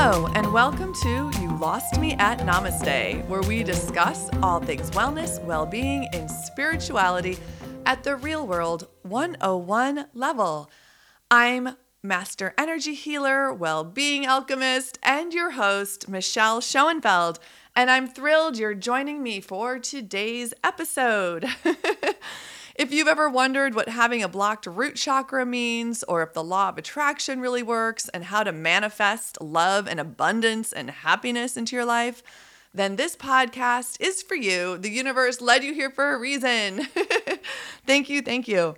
Hello, and welcome to You Lost Me at Namaste, where we discuss all things wellness, well being, and spirituality at the real world 101 level. I'm Master Energy Healer, Well Being Alchemist, and your host, Michelle Schoenfeld. And I'm thrilled you're joining me for today's episode. If you've ever wondered what having a blocked root chakra means, or if the law of attraction really works, and how to manifest love and abundance and happiness into your life, then this podcast is for you. The universe led you here for a reason. thank you, thank you.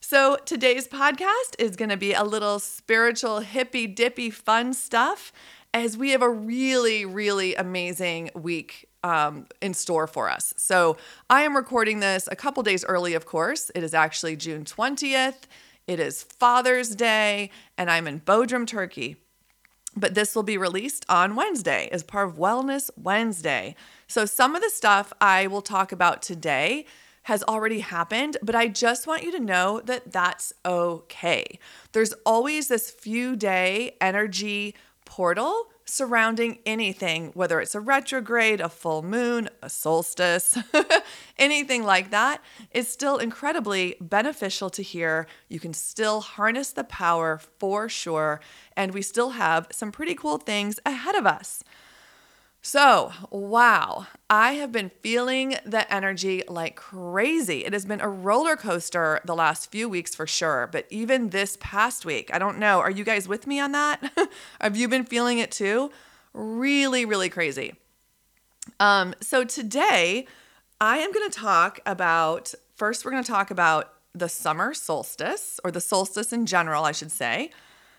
So, today's podcast is going to be a little spiritual, hippy dippy fun stuff as we have a really, really amazing week um, in store for us. So I am recording this a couple days early, of course. It is actually June 20th. It is Father's Day, and I'm in Bodrum, Turkey. But this will be released on Wednesday as part of Wellness Wednesday. So some of the stuff I will talk about today has already happened, but I just want you to know that that's okay. There's always this few day energy portal surrounding anything, whether it's a retrograde, a full moon, a solstice, anything like that, is still incredibly beneficial to hear. You can still harness the power for sure, and we still have some pretty cool things ahead of us. So, wow, I have been feeling the energy like crazy. It has been a roller coaster the last few weeks for sure, but even this past week, I don't know. Are you guys with me on that? have you been feeling it too? Really, really crazy. Um, so, today I am going to talk about first, we're going to talk about the summer solstice or the solstice in general, I should say.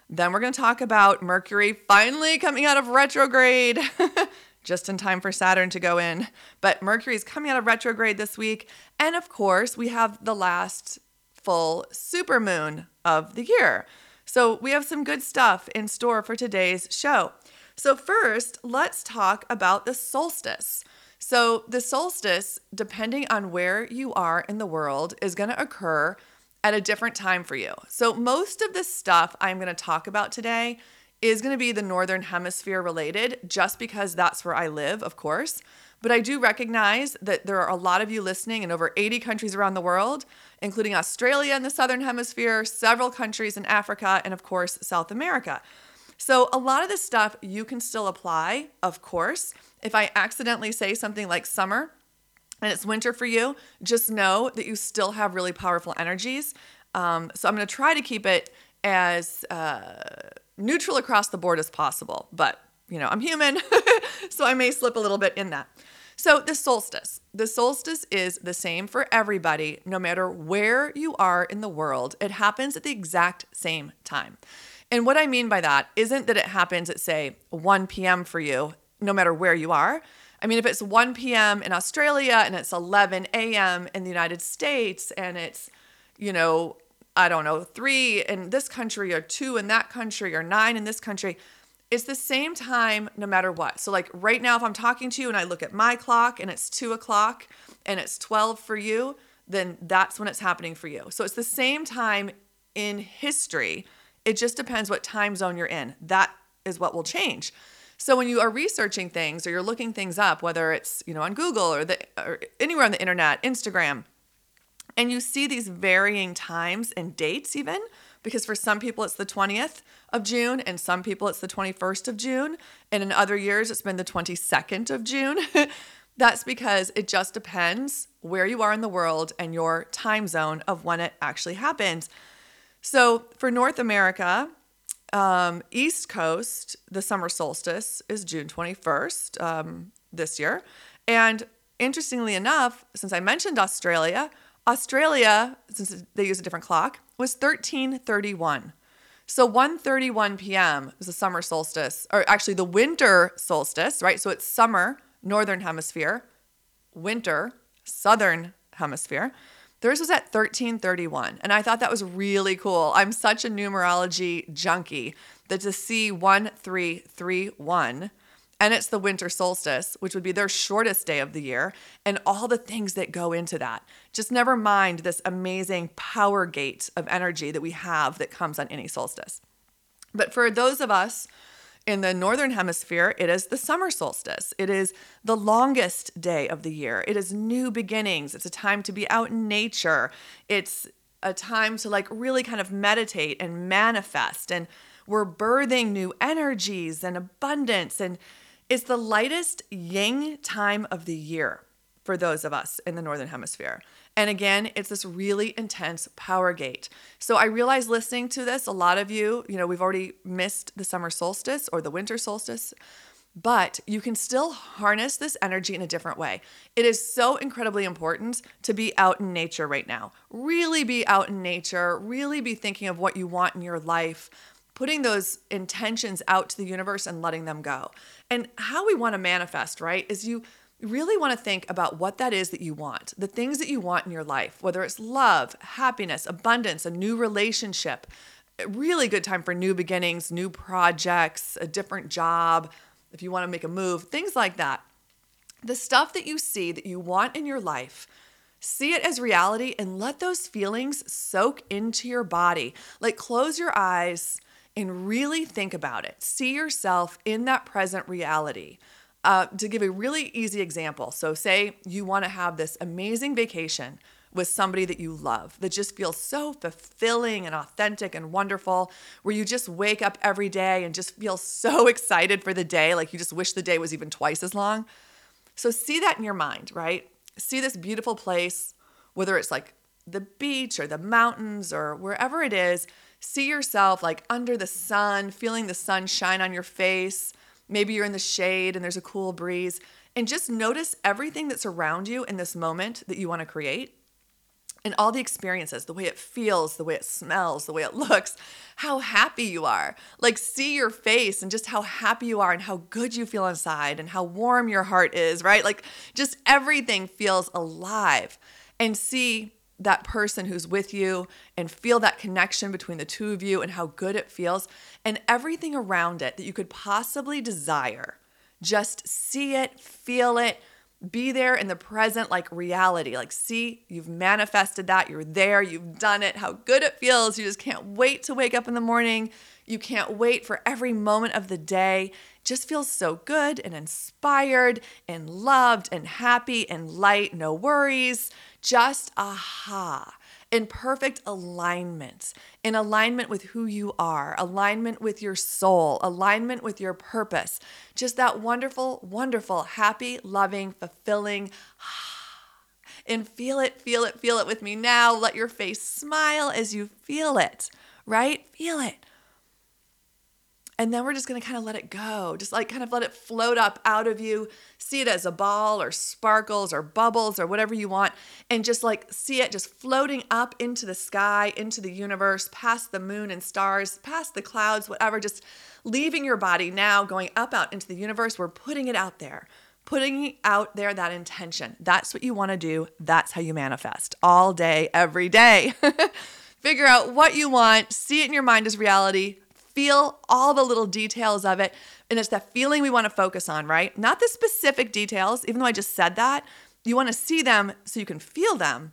Then we're going to talk about Mercury finally coming out of retrograde. just in time for Saturn to go in. But Mercury is coming out of retrograde this week. And of course, we have the last full supermoon of the year. So we have some good stuff in store for today's show. So, first, let's talk about the solstice. So, the solstice, depending on where you are in the world, is going to occur at a different time for you. So, most of the stuff I'm going to talk about today is going to be the Northern Hemisphere related, just because that's where I live, of course. But I do recognize that there are a lot of you listening in over 80 countries around the world, including Australia in the Southern Hemisphere, several countries in Africa, and of course, South America. So, a lot of this stuff you can still apply, of course. If I accidentally say something like summer and it's winter for you, just know that you still have really powerful energies. Um, so, I'm going to try to keep it as uh, neutral across the board as possible. But, you know, I'm human, so I may slip a little bit in that. So, the solstice. The solstice is the same for everybody, no matter where you are in the world. It happens at the exact same time. And what I mean by that isn't that it happens at, say, 1 p.m. for you, no matter where you are. I mean, if it's 1 p.m. in Australia and it's 11 a.m. in the United States and it's, you know, I don't know, three in this country or two in that country or nine in this country. It's the same time no matter what. So, like right now, if I'm talking to you and I look at my clock and it's two o'clock and it's 12 for you, then that's when it's happening for you. So, it's the same time in history. It just depends what time zone you're in. That is what will change. So when you are researching things or you're looking things up, whether it's you know on Google or the or anywhere on the internet, Instagram, and you see these varying times and dates, even because for some people it's the 20th of June, and some people it's the 21st of June, and in other years it's been the 22nd of June. That's because it just depends where you are in the world and your time zone of when it actually happens. So for North America, um, East Coast, the summer solstice is June 21st um, this year. And interestingly enough, since I mentioned Australia, Australia, since they use a different clock, was 1331. So 1:31 p.m. was the summer solstice, or actually the winter solstice, right? So it's summer, northern hemisphere, winter, southern hemisphere. Theirs was at 1331, and I thought that was really cool. I'm such a numerology junkie that to see 1331 and it's the winter solstice, which would be their shortest day of the year, and all the things that go into that. Just never mind this amazing power gate of energy that we have that comes on any solstice. But for those of us In the northern hemisphere, it is the summer solstice. It is the longest day of the year. It is new beginnings. It's a time to be out in nature. It's a time to like really kind of meditate and manifest and we're birthing new energies and abundance and it's the lightest yang time of the year for those of us in the northern hemisphere. And again, it's this really intense power gate. So I realize listening to this, a lot of you, you know, we've already missed the summer solstice or the winter solstice, but you can still harness this energy in a different way. It is so incredibly important to be out in nature right now. Really be out in nature, really be thinking of what you want in your life putting those intentions out to the universe and letting them go. And how we want to manifest, right, is you really want to think about what that is that you want, the things that you want in your life, whether it's love, happiness, abundance, a new relationship, a really good time for new beginnings, new projects, a different job, if you want to make a move, things like that. The stuff that you see that you want in your life, see it as reality and let those feelings soak into your body. Like close your eyes and really think about it. See yourself in that present reality. Uh, to give a really easy example, so say you want to have this amazing vacation with somebody that you love that just feels so fulfilling and authentic and wonderful, where you just wake up every day and just feel so excited for the day, like you just wish the day was even twice as long. So see that in your mind, right? See this beautiful place, whether it's like the beach or the mountains or wherever it is. See yourself like under the sun, feeling the sun shine on your face Maybe you're in the shade and there's a cool breeze. And just notice everything that's around you in this moment that you want to create and all the experiences, the way it feels, the way it smells, the way it looks, how happy you are. Like, see your face and just how happy you are and how good you feel inside and how warm your heart is, right? Like, just everything feels alive. And see that person who's with you and feel that connection between the two of you and how good it feels and everything around it that you could possibly desire. Just see it, feel it, be there in the present like reality. Like, see, you've manifested that, you're there, you've done it, how good it feels. You just can't wait to wake up in the morning. You can't wait for every moment of the day. Just feels so good and inspired and loved and happy and light, no worries just aha, in perfect alignment, in alignment with who you are, alignment with your soul, alignment with your purpose. Just that wonderful, wonderful, happy, loving, fulfilling. And feel it, feel it, feel it with me now. Let your face smile as you feel it, right? Feel it. And then we're just gonna kind of let it go, just like kind of let it float up out of you. See it as a ball or sparkles or bubbles or whatever you want. And just like see it just floating up into the sky, into the universe, past the moon and stars, past the clouds, whatever, just leaving your body now, going up out into the universe. We're putting it out there, putting out there that intention. That's what you wanna do. That's how you manifest all day, every day. Figure out what you want, see it in your mind as reality feel all the little details of it. And it's that feeling we want to focus on, right? Not the specific details, even though I just said that. You want to see them so you can feel them,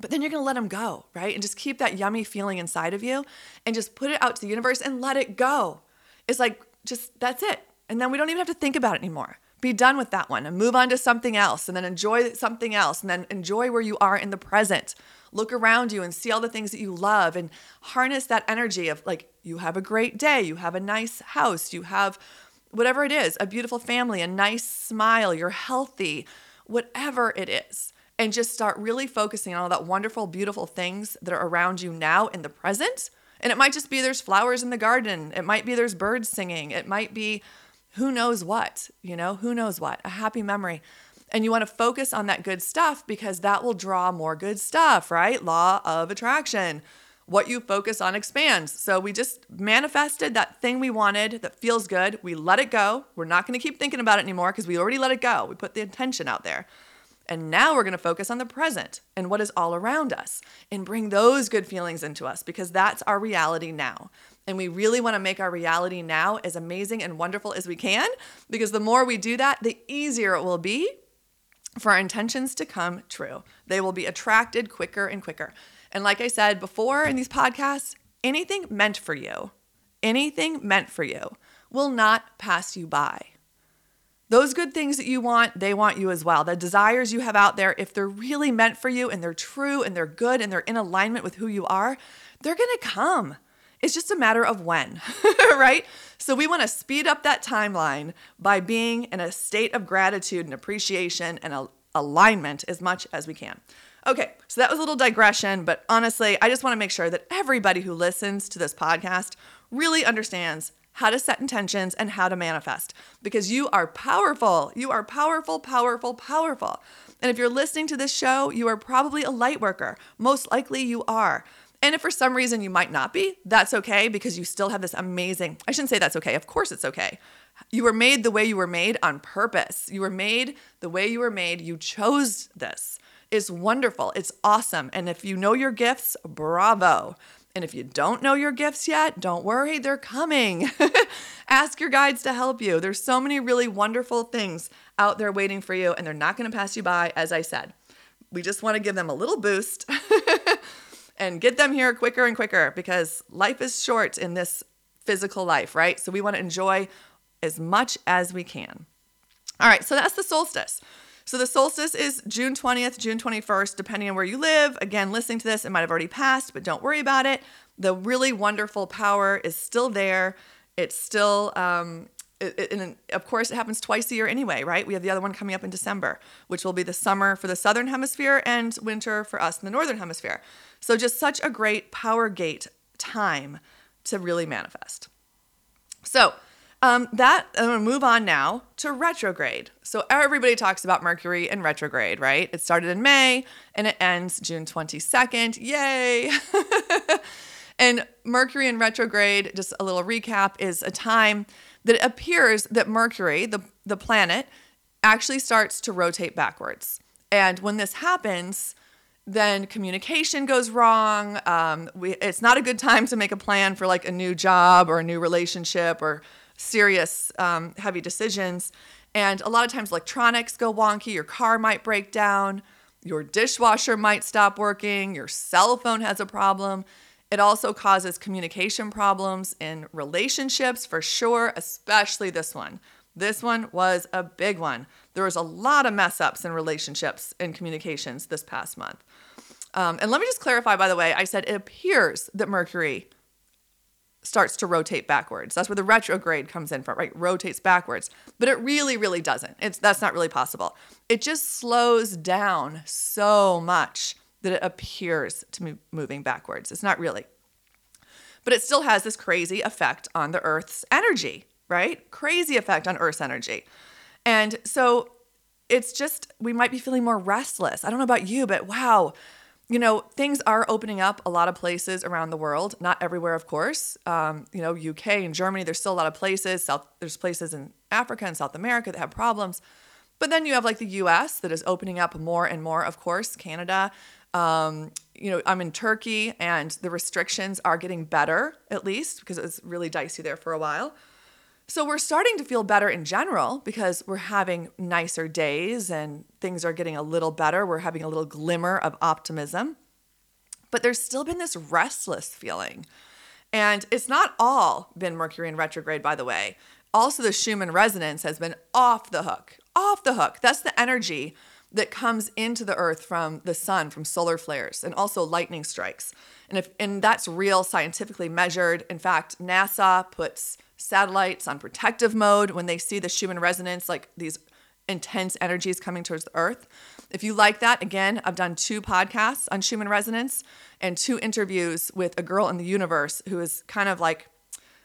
but then you're going to let them go, right? And just keep that yummy feeling inside of you and just put it out to the universe and let it go. It's like, just that's it. And then we don't even have to think about it anymore. Be done with that one and move on to something else and then enjoy something else and then enjoy where you are in the present. Look around you and see all the things that you love and harness that energy of like, you have a great day, you have a nice house, you have whatever it is, a beautiful family, a nice smile, you're healthy, whatever it is. And just start really focusing on all that wonderful, beautiful things that are around you now in the present. And it might just be there's flowers in the garden. It might be there's birds singing. It might be who knows what, you know, who knows what, a happy memory. And you want to focus on that good stuff because that will draw more good stuff, right? Law of attraction. What you focus on expands. So we just manifested that thing we wanted that feels good. We let it go. We're not going to keep thinking about it anymore because we already let it go. We put the intention out there. And now we're going to focus on the present and what is all around us and bring those good feelings into us because that's our reality now. And we really want to make our reality now as amazing and wonderful as we can because the more we do that, the easier it will be for our intentions to come true. They will be attracted quicker and quicker. And like I said before in these podcasts, anything meant for you, anything meant for you will not pass you by. Those good things that you want, they want you as well. The desires you have out there, if they're really meant for you and they're true and they're good and they're in alignment with who you are, they're to come. It's just a matter of when, right? So we want to speed up that timeline by being in a state of gratitude and appreciation and alignment as much as we can. Okay, so that was a little digression, but honestly, I just want to make sure that everybody who listens to this podcast really understands how to set intentions and how to manifest because you are powerful. You are powerful, powerful, powerful. And if you're listening to this show, you are probably a light worker. Most likely you are. And if for some reason you might not be, that's okay because you still have this amazing, I shouldn't say that's okay. Of course it's okay. You were made the way you were made on purpose. You were made the way you were made. You chose this. It's wonderful. It's awesome. And if you know your gifts, bravo. And if you don't know your gifts yet, don't worry, they're coming. Ask your guides to help you. There's so many really wonderful things out there waiting for you, and they're not going to pass you by, as I said. We just want to give them a little boost and get them here quicker and quicker because life is short in this physical life, right? So we want to enjoy as much as we can. All right, so that's the solstice. So the solstice is June 20th, June 21st, depending on where you live. Again, listening to this, it might have already passed, but don't worry about it. The really wonderful power is still there. It's still, um, it, it, and of course, it happens twice a year anyway, right? We have the other one coming up in December, which will be the summer for the southern hemisphere and winter for us in the northern hemisphere. So, just such a great power gate time to really manifest. So, um, that I'm gonna move on now to retrograde. So everybody talks about Mercury in retrograde, right? It started in May and it ends June 22nd. Yay! and Mercury in retrograde, just a little recap, is a time that it appears that Mercury, the, the planet, actually starts to rotate backwards. And when this happens, then communication goes wrong. Um, we, it's not a good time to make a plan for like a new job or a new relationship or serious, um, heavy decisions. And a lot of times, electronics go wonky, your car might break down, your dishwasher might stop working, your cell phone has a problem. It also causes communication problems in relationships for sure, especially this one. This one was a big one. There was a lot of mess ups in relationships and communications this past month. Um, and let me just clarify, by the way, I said it appears that Mercury starts to rotate backwards. That's where the retrograde comes in from, right? Rotates backwards. But it really, really doesn't. It's that's not really possible. It just slows down so much that it appears to be moving backwards. It's not really. But it still has this crazy effect on the Earth's energy, right? Crazy effect on Earth's energy. And so it's just, we might be feeling more restless. I don't know about you, but wow, you know, things are opening up a lot of places around the world. Not everywhere, of course. Um, you know, UK and Germany, there's still a lot of places. South, there's places in Africa and South America that have problems. But then you have like the US that is opening up more and more, of course, Canada. Um, you know, I'm in Turkey and the restrictions are getting better, at least, because it was really dicey there for a while. So we're starting to feel better in general because we're having nicer days and things are getting a little better. We're having a little glimmer of optimism. But there's still been this restless feeling. And it's not all been Mercury in retrograde, by the way. Also, the Schumann resonance has been off the hook, off the hook. That's the energy that comes into the earth from the sun, from solar flares, and also lightning strikes. And if and that's real scientifically measured. In fact, NASA puts satellites on protective mode when they see the Schumann resonance, like these intense energies coming towards the earth. If you like that, again, I've done two podcasts on Schumann resonance and two interviews with a girl in the universe who is kind of like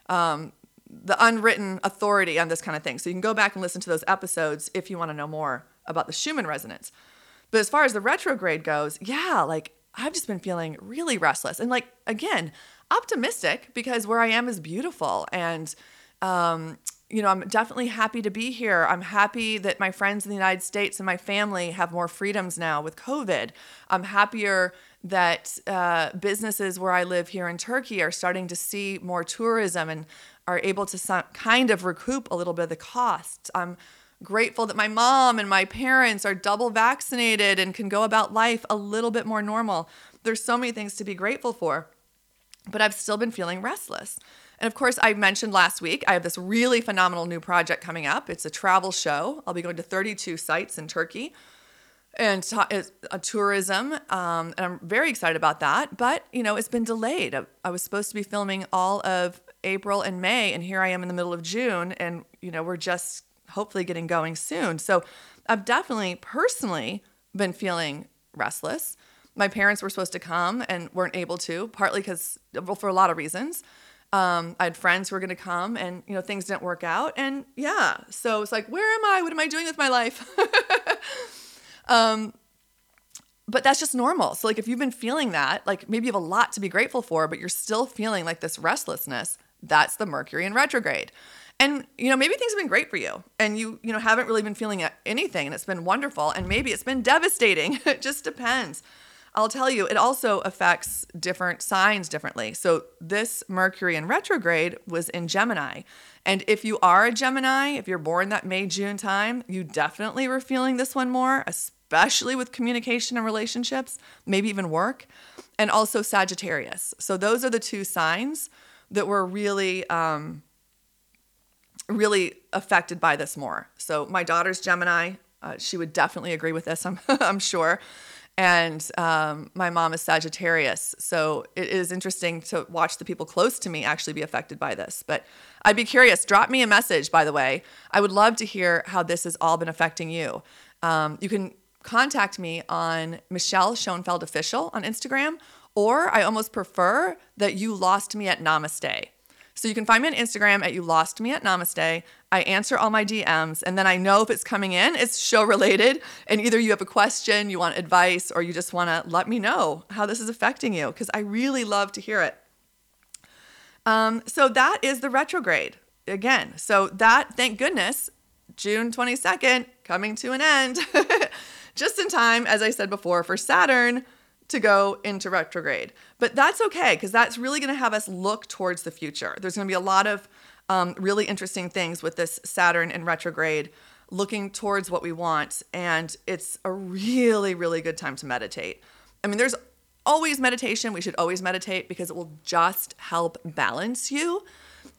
um, the unwritten authority on this kind of thing. So you can go back and listen to those episodes if you want to know more about the Schumann resonance. But as far as the retrograde goes, yeah, like I've just been feeling really restless and like again, optimistic because where I am is beautiful and um, you know, I'm definitely happy to be here. I'm happy that my friends in the United States and my family have more freedoms now with COVID. I'm happier that uh, businesses where I live here in Turkey are starting to see more tourism and are able to some, kind of recoup a little bit of the costs. I'm grateful that my mom and my parents are double vaccinated and can go about life a little bit more normal. There's so many things to be grateful for. But I've still been feeling restless. And of course, I mentioned last week, I have this really phenomenal new project coming up. It's a travel show. I'll be going to 32 sites in Turkey and a tourism. Um, and I'm very excited about that. But, you know, it's been delayed. I was supposed to be filming all of April and May, and here I am in the middle of June, and, you know, we're just hopefully getting going soon. So I've definitely personally been feeling restless. My parents were supposed to come and weren't able to, partly because, well, for a lot of reasons. Um, I had friends who were going to come, and you know things didn't work out, and yeah, so it's like, where am I? What am I doing with my life? um, but that's just normal. So like, if you've been feeling that, like maybe you have a lot to be grateful for, but you're still feeling like this restlessness. That's the Mercury in retrograde. And you know, maybe things have been great for you and you, you know, haven't really been feeling anything and it's been wonderful and maybe it's been devastating. it just depends. I'll tell you, it also affects different signs differently. So, this Mercury in retrograde was in Gemini. And if you are a Gemini, if you're born that May June time, you definitely were feeling this one more, especially with communication and relationships, maybe even work, and also Sagittarius. So, those are the two signs that were really, um, really affected by this more. So, my daughter's Gemini. Uh, she would definitely agree with this, I'm, I'm sure and um, my mom is Sagittarius. So it is interesting to watch the people close to me actually be affected by this. But I'd be curious. Drop me a message, by the way. I would love to hear how this has all been affecting you. Um, you can contact me on Michelle Schoenfeld Official on Instagram, or I almost prefer that you lost me at Namaste. So you can find me on Instagram at You Lost Me at Namaste. I answer all my DMs, and then I know if it's coming in, it's show related, and either you have a question, you want advice, or you just want to let me know how this is affecting you, because I really love to hear it. Um, so that is the retrograde again. So that, thank goodness, June 22nd coming to an end, just in time, as I said before, for Saturn to go into retrograde. But that's okay because that's really going to have us look towards the future. There's going to be a lot of um, really interesting things with this Saturn in retrograde looking towards what we want. And it's a really, really good time to meditate. I mean, there's always meditation. We should always meditate because it will just help balance you.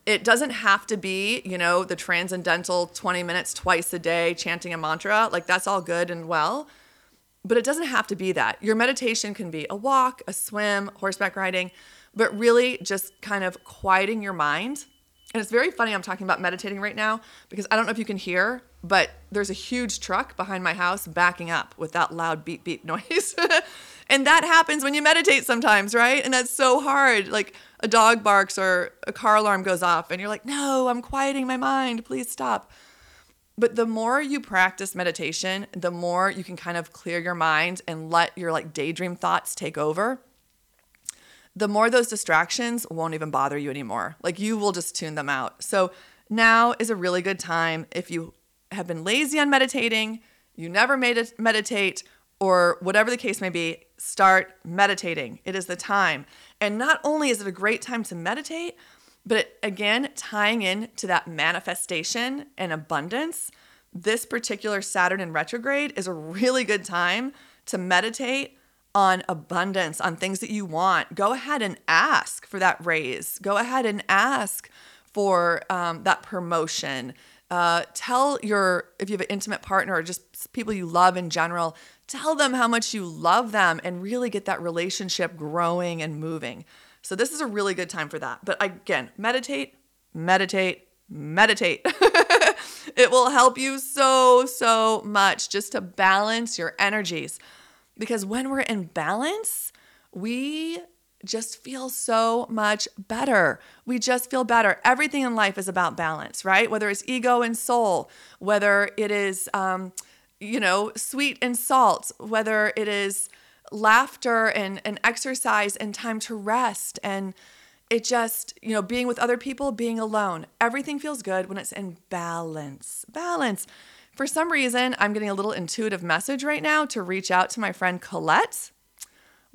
It doesn't have to be, you know, the transcendental 20 minutes twice a day chanting a mantra. Like, that's all good and well but it doesn't have to be that. Your meditation can be a walk, a swim, horseback riding, but really just kind of quieting your mind. And it's very funny I'm talking about meditating right now because I don't know if you can hear, but there's a huge truck behind my house backing up with that loud beep beep noise. and that happens when you meditate sometimes, right? And that's so hard. Like a dog barks or a car alarm goes off, and you're like, no, I'm quieting my mind. Please stop. But the more you practice meditation, the more you can kind of clear your mind and let your like daydream thoughts take over. The more those distractions won't even bother you anymore. Like you will just tune them out. So now is a really good time if you have been lazy on meditating, you never made it meditate, or whatever the case may be, start meditating. It is the time. And not only is it a great time to meditate, but again, tying in to that manifestation and abundance, this particular Saturn in retrograde is a really good time to meditate on abundance, on things that you want. Go ahead and ask for that raise. Go ahead and ask for um, that promotion. Uh, tell your, if you have an intimate partner or just people you love in general, tell them how much you love them and really get that relationship growing and moving. So this is a really good time for that. But again, meditate, meditate, meditate. it will help you so, so much just to balance your energies. Because when we're in balance, we just feel so much better. We just feel better. Everything in life is about balance, right? Whether it's ego and soul, whether it is, um, you know, sweet and salt, whether it is laughter and, and exercise and time to rest and it just, you know, being with other people, being alone. Everything feels good when it's in balance. Balance. For some reason, I'm getting a little intuitive message right now to reach out to my friend Colette,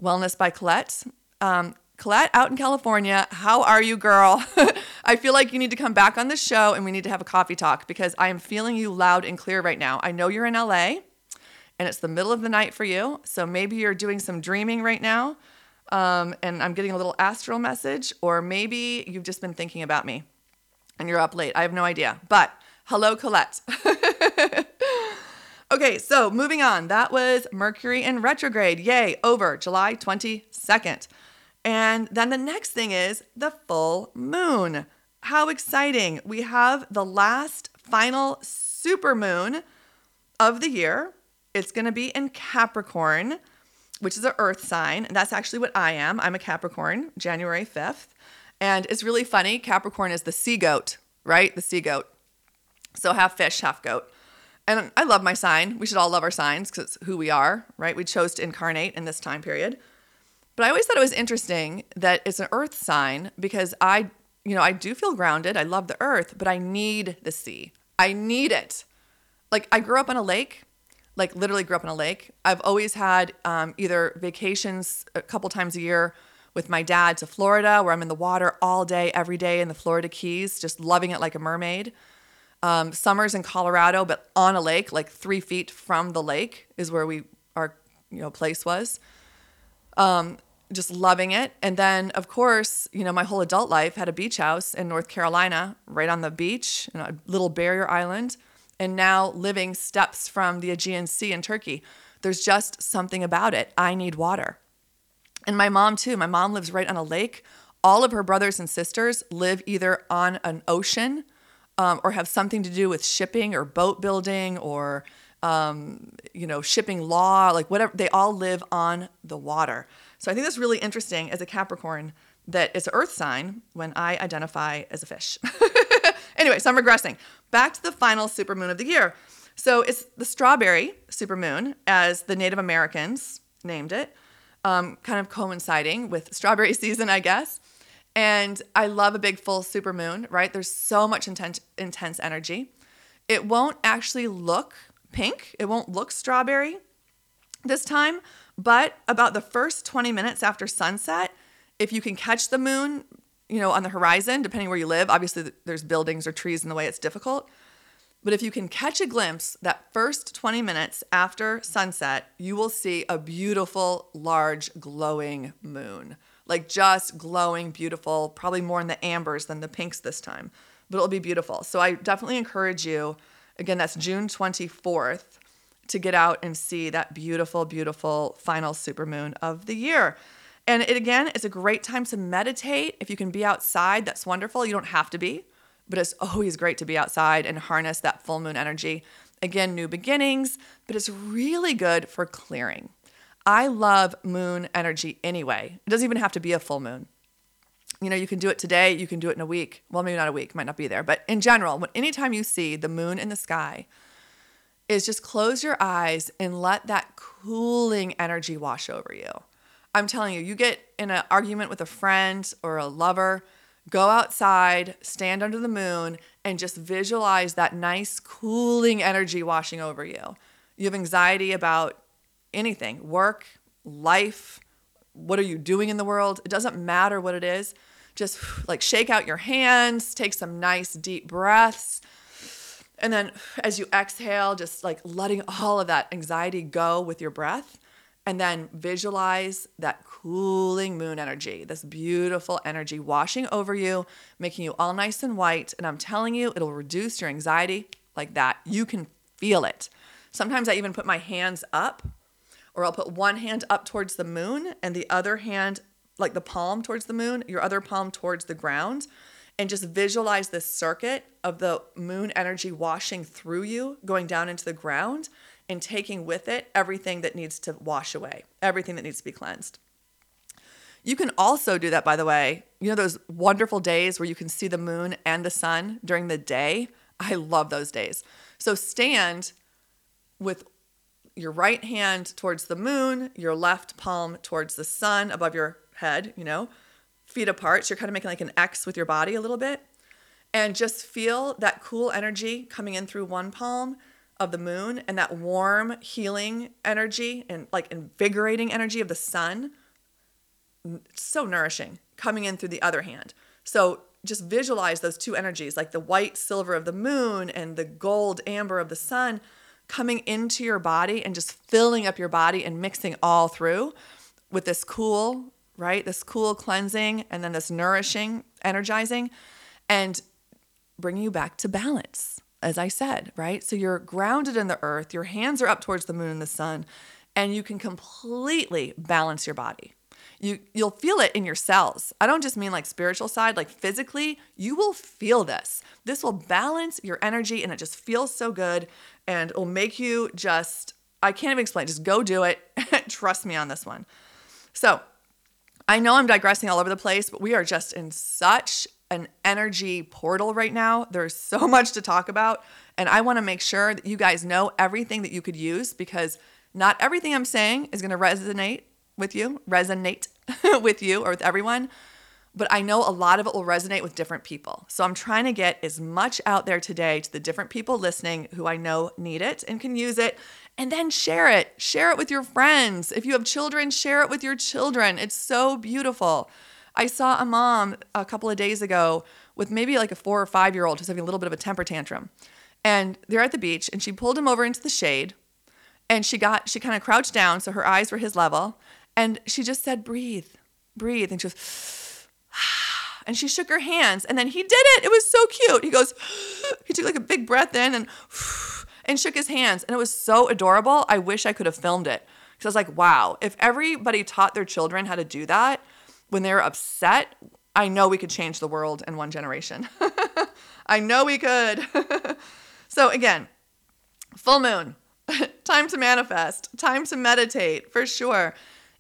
Wellness by Colette. Um, Colette out in California, how are you, girl? I feel like you need to come back on the show and we need to have a coffee talk because I am feeling you loud and clear right now. I know you're in LA and it's the middle of the night for you. So maybe you're doing some dreaming right now. um, and I'm getting a little astral message, or maybe you've just been thinking about me and you're up late. I have no idea. But hello, Colette. okay, so moving on. That was Mercury in retrograde. Yay, over July 22nd. And then the next thing is the full moon. How exciting! We have the last final super moon of the year. It's going to be in Capricorn, which is an earth sign. And that's actually what I am. I'm a Capricorn, January 5th. And it's really funny. Capricorn is the sea goat, right? The sea goat. So half fish, half goat. And I love my sign. We should all love our signs because it's who we are, right? We chose to incarnate in this time period. But I always thought it was interesting that it's an earth sign because I, you know, I do feel grounded. I love the earth, but I need the sea. I need it. Like I grew up on a lake, like literally grew up on a lake. I've always had um, either vacations a couple times a year with my dad to Florida, where I'm in the water all day, every day in the Florida Keys, just loving it like a mermaid. Um, summers in Colorado, but on a lake, like three feet from the lake, is where we our you know place was. Um, just loving it. And then, of course, you know, my whole adult life had a beach house in North Carolina, right on the beach, in a little barrier island, and now living steps from the Aegean Sea in Turkey. There's just something about it. I need water. And my mom, too. My mom lives right on a lake. All of her brothers and sisters live either on an ocean um, or have something to do with shipping or boat building or, um, you know, shipping law, like whatever. They all live on the water. So I think that's really interesting as a Capricorn that it's an earth sign when I identify as a fish. anyway, so I'm regressing. Back to the final supermoon of the year. So it's the strawberry supermoon, as the Native Americans named it, um, kind of coinciding with strawberry season, I guess. And I love a big full supermoon, right? There's so much intense, intense energy. It won't actually look pink, it won't look strawberry this time, but about the first 20 minutes after sunset, if you can catch the moon, you know, on the horizon, depending where you live, obviously there's buildings or trees in the way it's difficult. But if you can catch a glimpse that first 20 minutes after sunset, you will see a beautiful, large, glowing moon. Like just glowing, beautiful, probably more in the ambers than the pinks this time, but it'll be beautiful. So I definitely encourage you, again, that's June 24th to get out and see that beautiful, beautiful final supermoon of the year. And it again is a great time to meditate. If you can be outside, that's wonderful. You don't have to be, but it's always great to be outside and harness that full moon energy. Again, new beginnings, but it's really good for clearing. I love moon energy anyway. It doesn't even have to be a full moon. You know, you can do it today, you can do it in a week. Well, maybe not a week, might not be there, but in general, anytime you see the moon in the sky, is just close your eyes and let that cooling energy wash over you. I'm telling you, you get in an argument with a friend or a lover, go outside, stand under the moon, and just visualize that nice cooling energy washing over you. You have anxiety about anything work, life, what are you doing in the world? It doesn't matter what it is. Just like shake out your hands, take some nice deep breaths and then as you exhale, just like letting all of that anxiety go with your breath. And then visualize that cooling moon energy, this beautiful energy washing over you, making you all nice and white. And I'm telling you, it'll reduce your anxiety like that. You can feel it. Sometimes I even put my hands up, or I'll put one hand up towards the moon and the other hand, like the palm towards the moon, your other palm towards the ground and just visualize this circuit of the moon energy washing through you, going down into the ground, and taking with it everything that needs to wash away, everything that needs to be cleansed. You can also do that, by the way. You know, those wonderful days where you can see the moon and the sun during the day? I love those days. So stand with your right hand towards the moon, your left palm towards the sun above your head, you know, feet apart. So you're kind of making like an X with your body a little bit. And just feel that cool energy coming in through one palm of the moon and that warm, healing energy and like invigorating energy of the sun. so nourishing coming in through the other hand. So just visualize those two energies, like the white silver of the moon and the gold amber of the sun coming into your body and just filling up your body and mixing all through with this cool, right? This cool cleansing and then this nourishing, energizing, and bringing you back to balance, as I said, right? So you're grounded in the earth, your hands are up towards the moon and the sun, and you can completely balance your body. You you'll feel it in your cells. I don't just mean like spiritual side, like physically, you will feel this. This will balance your energy and it just feels so good and it'll make you just I can't even explain. Just go do it. Trust me on this one. So, I know I'm digressing all over the place, but we are just in such an energy portal right now. There's so much to talk about. And I want to make sure that you guys know everything that you could use because not everything I'm saying is going to resonate with you, resonate with you or with everyone. But I know a lot of it will resonate with different people. So I'm trying to get as much out there today to the different people listening who I know need it and can use it. And then share it. Share it with your friends. If you have children, share it with your children. It's so beautiful. I saw a mom a couple of days ago with maybe like a four or five year old who's having a little bit of a temper tantrum. And they're at the beach and she pulled him over into the shade and she got, she kind of crouched down so her eyes were his level. And she just said, breathe, breathe. And she goes, and she shook her hands and then he did it. It was so cute. He goes, he took like a big breath in and, and shook his hands. And it was so adorable. I wish I could have filmed it. Because I was like, wow, if everybody taught their children how to do that when they're upset, I know we could change the world in one generation. I know we could. so, again, full moon, time to manifest, time to meditate for sure.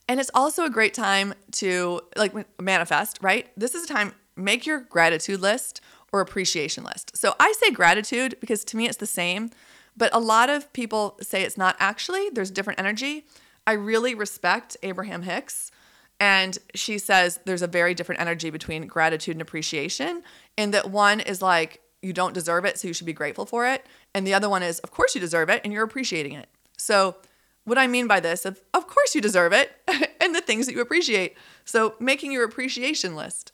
And it's also a great time to like manifest, right? This is a time, make your gratitude list or appreciation list. So I say gratitude because to me it's the same, but a lot of people say it's not actually, there's different energy. I really respect Abraham Hicks. And she says there's a very different energy between gratitude and appreciation, in that one is like, you don't deserve it, so you should be grateful for it. And the other one is, of course you deserve it, and you're appreciating it. So, what I mean by this, of, of course you deserve it, and the things that you appreciate. So, making your appreciation list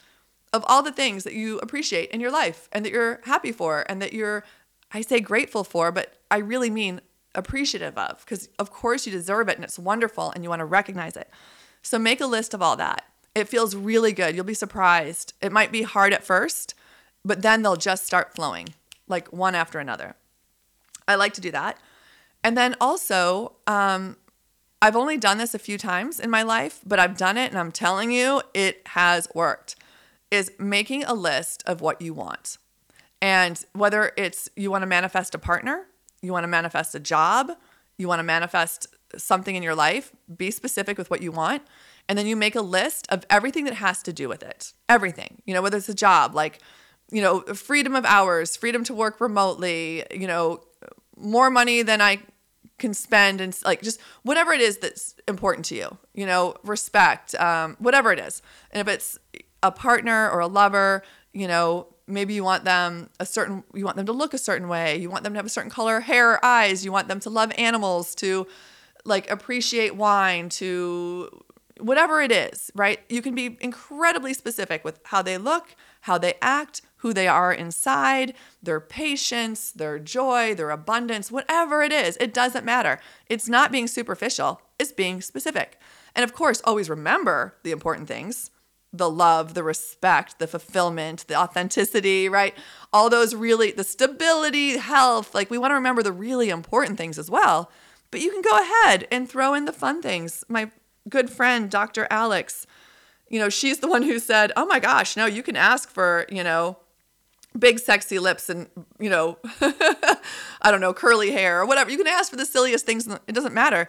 of all the things that you appreciate in your life and that you're happy for, and that you're, I say grateful for, but I really mean appreciative of, because of course you deserve it and it's wonderful and you want to recognize it. So, make a list of all that. It feels really good. You'll be surprised. It might be hard at first, but then they'll just start flowing like one after another. I like to do that. And then also, um, I've only done this a few times in my life, but I've done it and I'm telling you, it has worked. Is making a list of what you want. And whether it's you want to manifest a partner, you want to manifest a job, you want to manifest something in your life, be specific with what you want. And then you make a list of everything that has to do with it. Everything. You know, whether it's a job, like you know, freedom of hours, freedom to work remotely, you know, more money than I can spend and like just whatever it is that's important to you, you know, respect, um, whatever it is. And if it's a partner or a lover, you know, maybe you want them a certain, you want them to look a certain way, you want them to have a certain color hair or eyes, you want them to love animals, to like appreciate wine, to whatever it is, right? You can be incredibly specific with how they look, how they act, who they are inside, their patience, their joy, their abundance, whatever it is, it doesn't matter. It's not being superficial, it's being specific. And of course, always remember the important things the love, the respect, the fulfillment, the authenticity, right? All those really, the stability, health. Like we want to remember the really important things as well. But you can go ahead and throw in the fun things. My good friend, Dr. Alex, you know, she's the one who said, oh my gosh, no, you can ask for, you know, big sexy lips and you know i don't know curly hair or whatever you can ask for the silliest things it doesn't matter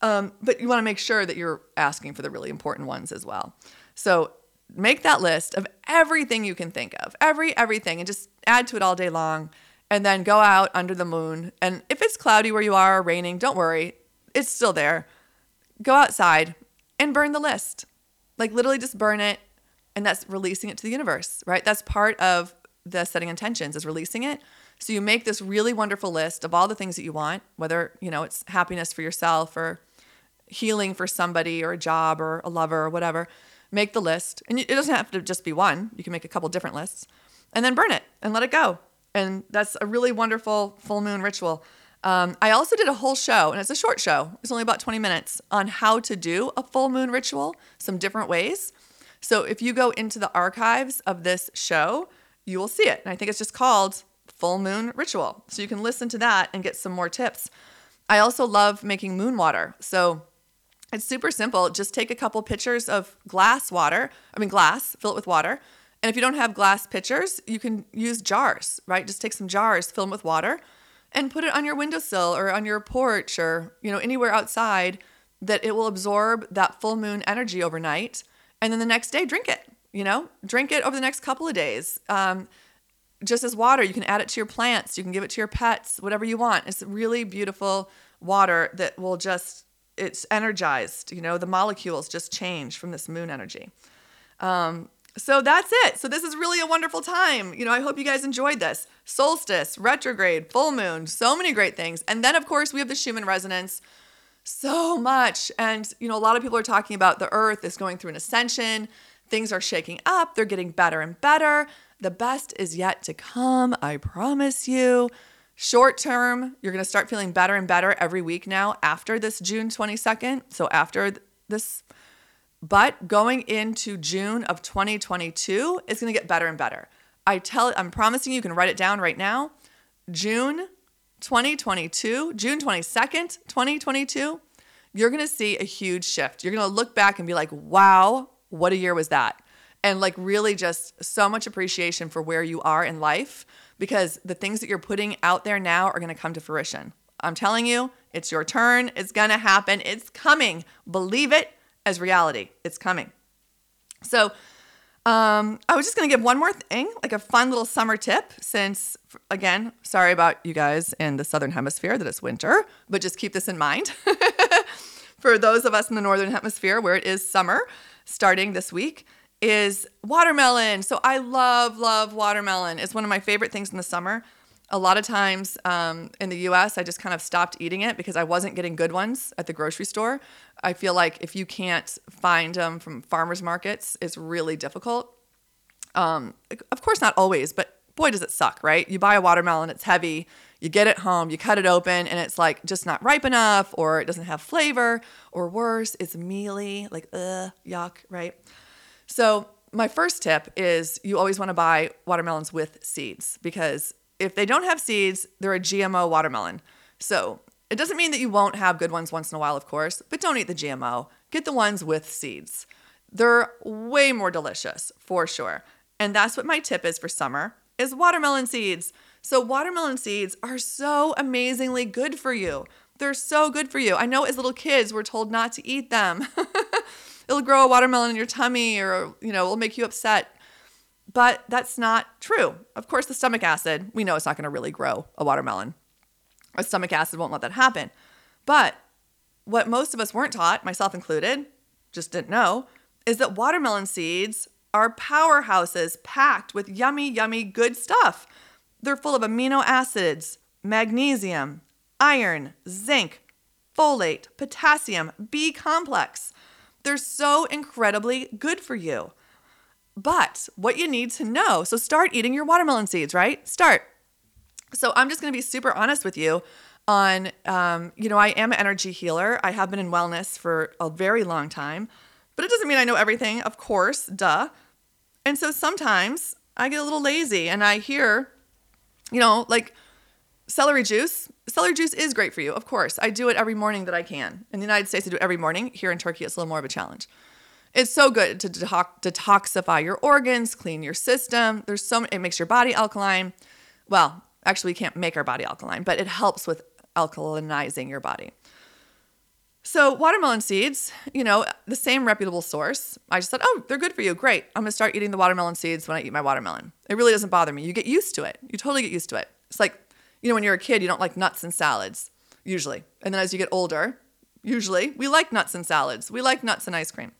um, but you want to make sure that you're asking for the really important ones as well so make that list of everything you can think of every everything and just add to it all day long and then go out under the moon and if it's cloudy where you are or raining don't worry it's still there go outside and burn the list like literally just burn it and that's releasing it to the universe right that's part of the setting intentions is releasing it. So you make this really wonderful list of all the things that you want, whether, you know, it's happiness for yourself or healing for somebody or a job or a lover or whatever. Make the list. And it doesn't have to just be one. You can make a couple different lists and then burn it and let it go. And that's a really wonderful full moon ritual. Um, I also did a whole show, and it's a short show. It's only about 20 minutes on how to do a full moon ritual, some different ways. So if you go into the archives of this show, you will see it. And I think it's just called Full Moon Ritual. So you can listen to that and get some more tips. I also love making moon water. So it's super simple. Just take a couple pitchers of glass water, I mean, glass, fill it with water. And if you don't have glass pitchers, you can use jars, right? Just take some jars, fill them with water, and put it on your windowsill or on your porch or, you know, anywhere outside that it will absorb that full moon energy overnight. And then the next day, drink it, you know, drink it over the next couple of days. Um, just as water, you can add it to your plants, you can give it to your pets, whatever you want. It's really beautiful water that will just, it's energized, you know, the molecules just change from this moon energy. Um, so that's it. So this is really a wonderful time. You know, I hope you guys enjoyed this. Solstice, retrograde, full moon, so many great things. And then of course we have the Schumann resonance. So much. And you know, a lot of people are talking about the earth is going through an ascension. Things are shaking up. They're getting better and better. The best is yet to come, I promise you. Short term, you're going to start feeling better and better every week now after this June 22nd. So after this but going into June of 2022, it's going to get better and better. I tell I'm promising you, you can write it down right now. June 2022, June 22nd, 2022, you're going to see a huge shift. You're going to look back and be like, "Wow, what a year was that?" And like really just so much appreciation for where you are in life because the things that you're putting out there now are going to come to fruition. I'm telling you, it's your turn. It's going to happen. It's coming. Believe it as reality. It's coming. So, um, I was just going to give one more thing, like a fun little summer tip, since, again, sorry about you guys in the southern hemisphere that it's winter, but just keep this in mind. For those of us in the northern hemisphere where it is summer starting this week, is watermelon. So I love, love watermelon. It's one of my favorite things in the summer. A lot of times um, in the US, I just kind of stopped eating it because I wasn't getting good ones at the grocery store. I feel like if you can't find them from farmers markets, it's really difficult. Um, of course, not always, but boy, does it suck, right? You buy a watermelon, it's heavy, you get it home, you cut it open, and it's like just not ripe enough, or it doesn't have flavor, or worse, it's mealy, like, ugh, yuck, right? So, my first tip is you always want to buy watermelons with seeds because if they don't have seeds, they're a GMO watermelon. So, it doesn't mean that you won't have good ones once in a while, of course, but don't eat the GMO. Get the ones with seeds. They're way more delicious, for sure. And that's what my tip is for summer is watermelon seeds. So watermelon seeds are so amazingly good for you. They're so good for you. I know as little kids we're told not to eat them. It'll grow a watermelon in your tummy or, you know, it'll make you upset. But that's not true. Of course, the stomach acid, we know it's not going to really grow a watermelon. A stomach acid won't let that happen. But what most of us weren't taught, myself included, just didn't know, is that watermelon seeds are powerhouses packed with yummy, yummy, good stuff. They're full of amino acids, magnesium, iron, zinc, folate, potassium, B complex. They're so incredibly good for you. But what you need to know so start eating your watermelon seeds, right? Start. So I'm just going to be super honest with you on, um, you know, I am an energy healer. I have been in wellness for a very long time, but it doesn't mean I know everything, of course, duh. And so sometimes I get a little lazy and I hear, you know, like celery juice. Celery juice is great for you, of course. I do it every morning that I can. In the United States, I do it every morning. Here in Turkey, it's a little more of a challenge. It's so good to detoxify your organs, clean your system. There's so it makes your body alkaline. Well, Actually, we can't make our body alkaline, but it helps with alkalinizing your body. So, watermelon seeds, you know, the same reputable source. I just thought, oh, they're good for you. Great. I'm going to start eating the watermelon seeds when I eat my watermelon. It really doesn't bother me. You get used to it. You totally get used to it. It's like, you know, when you're a kid, you don't like nuts and salads, usually. And then as you get older, usually we like nuts and salads. We like nuts and ice cream.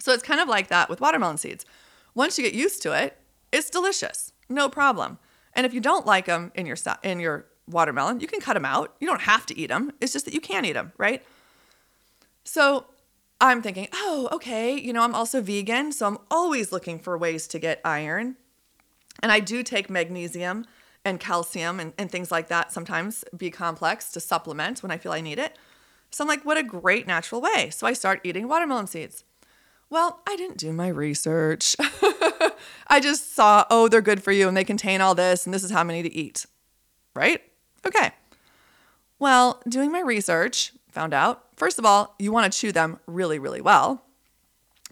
So, it's kind of like that with watermelon seeds. Once you get used to it, it's delicious. No problem. And if you don't like them in your in your watermelon, you can cut them out. You don't have to eat them. It's just that you can't eat them, right? So I'm thinking, oh, okay, you know, I'm also vegan, so I'm always looking for ways to get iron. And I do take magnesium and calcium and, and things like that, sometimes B complex to supplement when I feel I need it. So I'm like, what a great natural way. So I start eating watermelon seeds. Well, I didn't do my research. I just saw, oh, they're good for you and they contain all this and this is how many to eat. Right? Okay. Well, doing my research, found out, first of all, you want to chew them really, really well.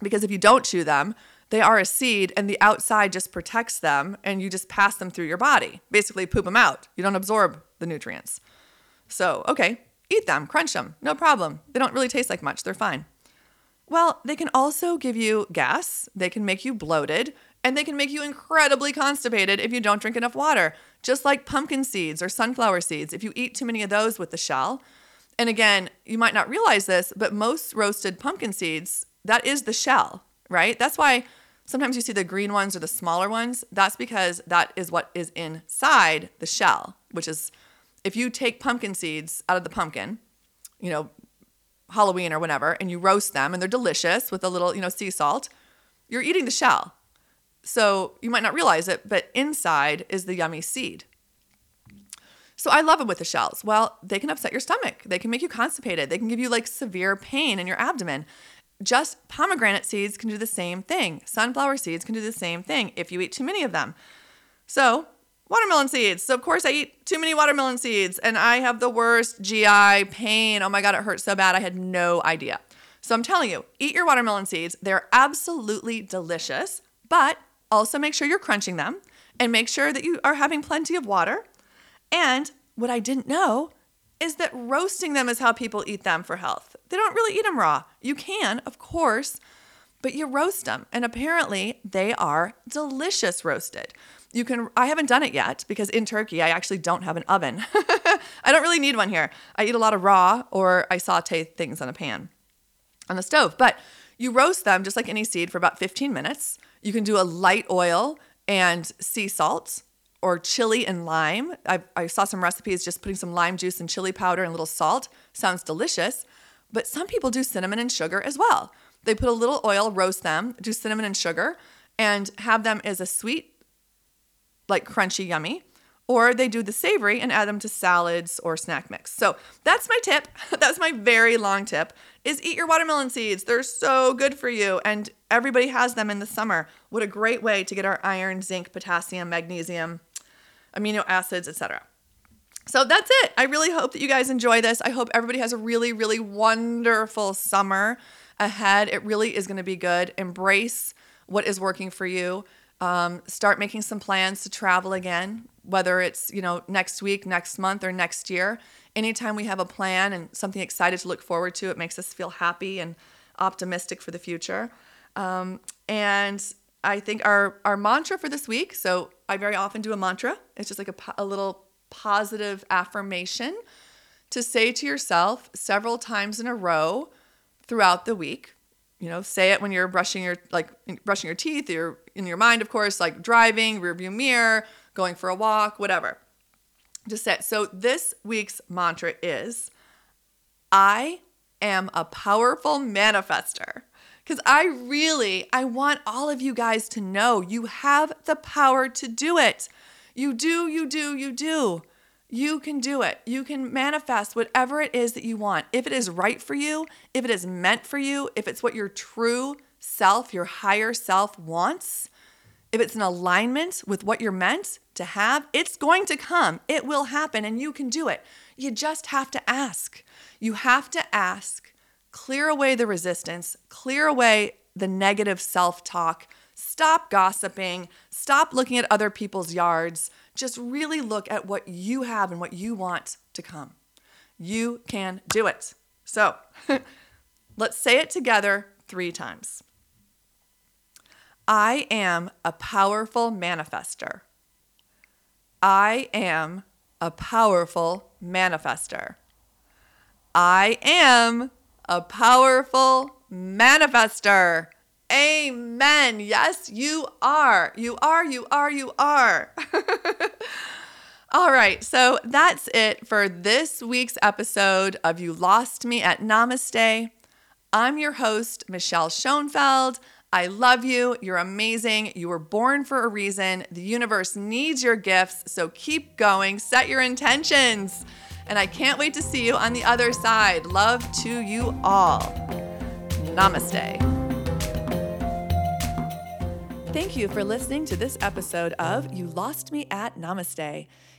Because if you don't chew them, they are a seed and the outside just protects them and you just pass them through your body. Basically, poop them out. You don't absorb the nutrients. So, okay, eat them, crunch them, no problem. They don't really taste like much, they're fine. Well, they can also give you gas, they can make you bloated, and they can make you incredibly constipated if you don't drink enough water, just like pumpkin seeds or sunflower seeds. If you eat too many of those with the shell, and again, you might not realize this, but most roasted pumpkin seeds, that is the shell, right? That's why sometimes you see the green ones or the smaller ones. That's because that is what is inside the shell, which is if you take pumpkin seeds out of the pumpkin, you know, Halloween or whatever, and you roast them and they're delicious with a little, you know, sea salt, you're eating the shell. So you might not realize it, but inside is the yummy seed. So I love them with the shells. Well, they can upset your stomach. They can make you constipated. They can give you like severe pain in your abdomen. Just pomegranate seeds can do the same thing. Sunflower seeds can do the same thing if you eat too many of them. So watermelon seeds. So of course I eat too many watermelon seeds and I have the worst GI pain. Oh my god, it hurts so bad. I had no idea. So I'm telling you, eat your watermelon seeds. They're absolutely delicious, but also make sure you're crunching them and make sure that you are having plenty of water. And what I didn't know is that roasting them is how people eat them for health. They don't really eat them raw. You can, of course, but you roast them. And apparently, they are delicious roasted you can i haven't done it yet because in turkey i actually don't have an oven. I don't really need one here. I eat a lot of raw or i saute things on a pan on the stove but you roast them just like any seed for about 15 minutes. You can do a light oil and sea salt or chili and lime. I, I saw some recipes just putting some lime juice and chili powder and a little salt. Sounds delicious but some people do cinnamon and sugar as well. They put a little oil roast them do cinnamon and sugar and have them as a sweet like crunchy yummy or they do the savory and add them to salads or snack mix. So that's my tip. That's my very long tip is eat your watermelon seeds. They're so good for you and everybody has them in the summer. What a great way to get our iron, zinc, potassium, magnesium, amino acids, etc. So that's it. I really hope that you guys enjoy this. I hope everybody has a really really wonderful summer ahead. It really is going to be good. Embrace what is working for you. Um, start making some plans to travel again, whether it's you know next week, next month, or next year. Anytime we have a plan and something excited to look forward to, it makes us feel happy and optimistic for the future. Um, and I think our our mantra for this week. So I very often do a mantra. It's just like a, a little positive affirmation to say to yourself several times in a row throughout the week you know say it when you're brushing your like brushing your teeth you're in your mind of course like driving rear view mirror going for a walk whatever just set. so this week's mantra is i am a powerful manifester because i really i want all of you guys to know you have the power to do it you do you do you do you can do it. You can manifest whatever it is that you want. If it is right for you, if it is meant for you, if it's what your true self, your higher self wants, if it's in alignment with what you're meant to have, it's going to come. It will happen and you can do it. You just have to ask. You have to ask, clear away the resistance, clear away the negative self talk, stop gossiping, stop looking at other people's yards just really look at what you have and what you want to come. You can do it. So let's say it together three times. I am a powerful manifester. I am a powerful manifester. I am a powerful manifester. Amen. Yes, you are. You are, you are, you are. All right, so that's it for this week's episode of You Lost Me at Namaste. I'm your host, Michelle Schoenfeld. I love you. You're amazing. You were born for a reason. The universe needs your gifts. So keep going, set your intentions. And I can't wait to see you on the other side. Love to you all. Namaste. Thank you for listening to this episode of You Lost Me at Namaste.